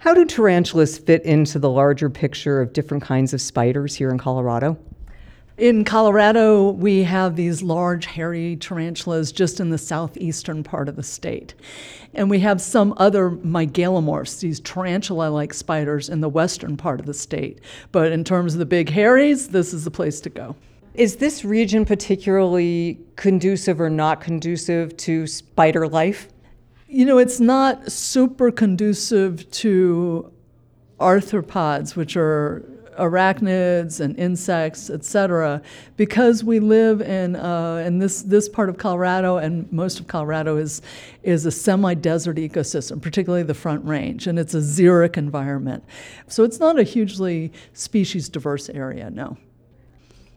How do tarantulas fit into the larger picture of different kinds of spiders here in Colorado? In Colorado, we have these large hairy tarantulas just in the southeastern part of the state. And we have some other megalomorphs, these tarantula like spiders, in the western part of the state. But in terms of the big hairies, this is the place to go. Is this region particularly conducive or not conducive to spider life? You know, it's not super conducive to arthropods, which are arachnids and insects, etc., because we live in uh, in this this part of Colorado and most of Colorado is is a semi-desert ecosystem, particularly the Front Range, and it's a xeric environment. So it's not a hugely species diverse area. No.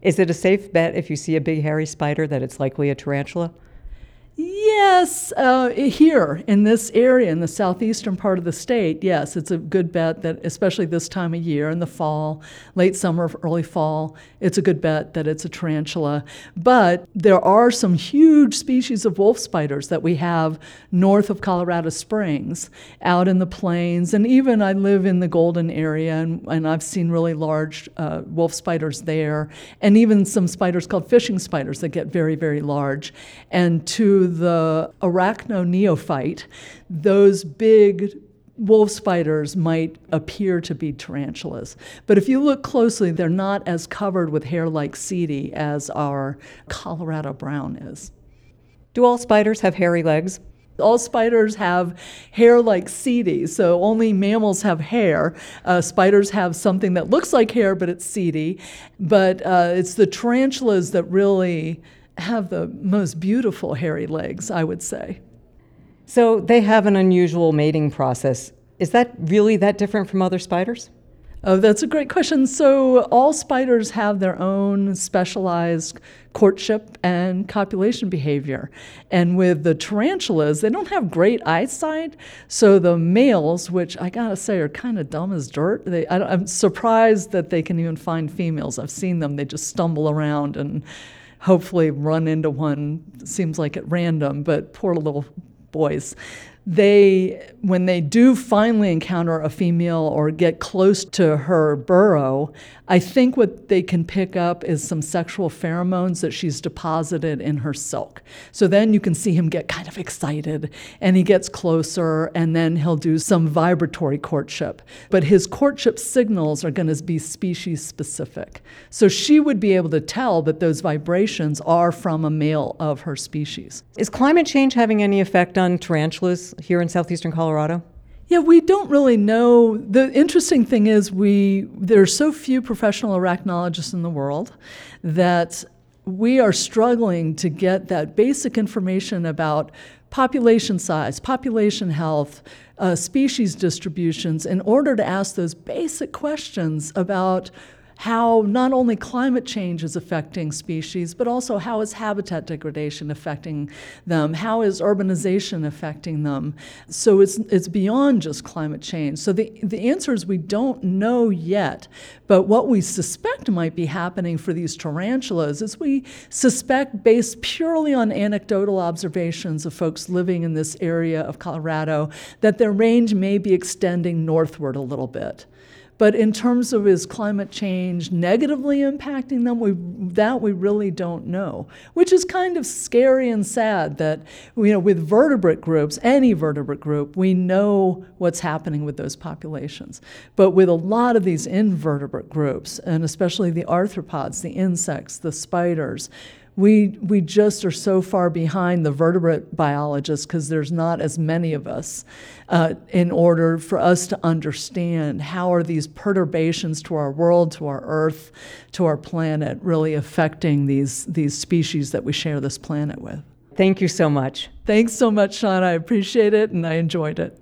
Is it a safe bet if you see a big hairy spider that it's likely a tarantula? Yes, uh, here in this area, in the southeastern part of the state, yes, it's a good bet that, especially this time of year in the fall, late summer, early fall, it's a good bet that it's a tarantula. But there are some huge species of wolf spiders that we have north of Colorado Springs, out in the plains, and even I live in the Golden area, and, and I've seen really large uh, wolf spiders there, and even some spiders called fishing spiders that get very, very large. And to the arachnoneophyte, those big wolf spiders might appear to be tarantulas. But if you look closely, they're not as covered with hair like setae as our Colorado brown is. Do all spiders have hairy legs? All spiders have hair like setae, so only mammals have hair. Uh, spiders have something that looks like hair, but it's setae. But uh, it's the tarantulas that really have the most beautiful hairy legs, I would say. So they have an unusual mating process. Is that really that different from other spiders? Oh, that's a great question. So, all spiders have their own specialized courtship and copulation behavior. And with the tarantulas, they don't have great eyesight. So, the males, which I gotta say are kind of dumb as dirt, they, I, I'm surprised that they can even find females. I've seen them, they just stumble around and hopefully run into one seems like at random but poor little boys they when they do finally encounter a female or get close to her burrow i think what they can pick up is some sexual pheromones that she's deposited in her silk. So then you can see him get kind of excited and he gets closer and then he'll do some vibratory courtship. But his courtship signals are going to be species specific. So she would be able to tell that those vibrations are from a male of her species. Is climate change having any effect on tarantulas here in southeastern Colorado? Yeah, we don't really know. The interesting thing is we there are so few professional arachnologists in the world that we are struggling to get that basic information about population size, population health, uh, species distributions in order to ask those basic questions about how not only climate change is affecting species, but also how is habitat degradation affecting them? How is urbanization affecting them? So it's, it's beyond just climate change. So the, the answer is we don't know yet, but what we suspect might be happening for these tarantulas is we suspect, based purely on anecdotal observations of folks living in this area of Colorado, that their range may be extending northward a little bit. But in terms of is climate change negatively impacting them, we, that we really don't know, which is kind of scary and sad that you know with vertebrate groups, any vertebrate group, we know what's happening with those populations. But with a lot of these invertebrate groups, and especially the arthropods, the insects, the spiders, we we just are so far behind the vertebrate biologists because there's not as many of us uh, in order for us to understand how are these perturbations to our world to our earth to our planet really affecting these these species that we share this planet with. Thank you so much. Thanks so much sean i appreciate it and i enjoyed it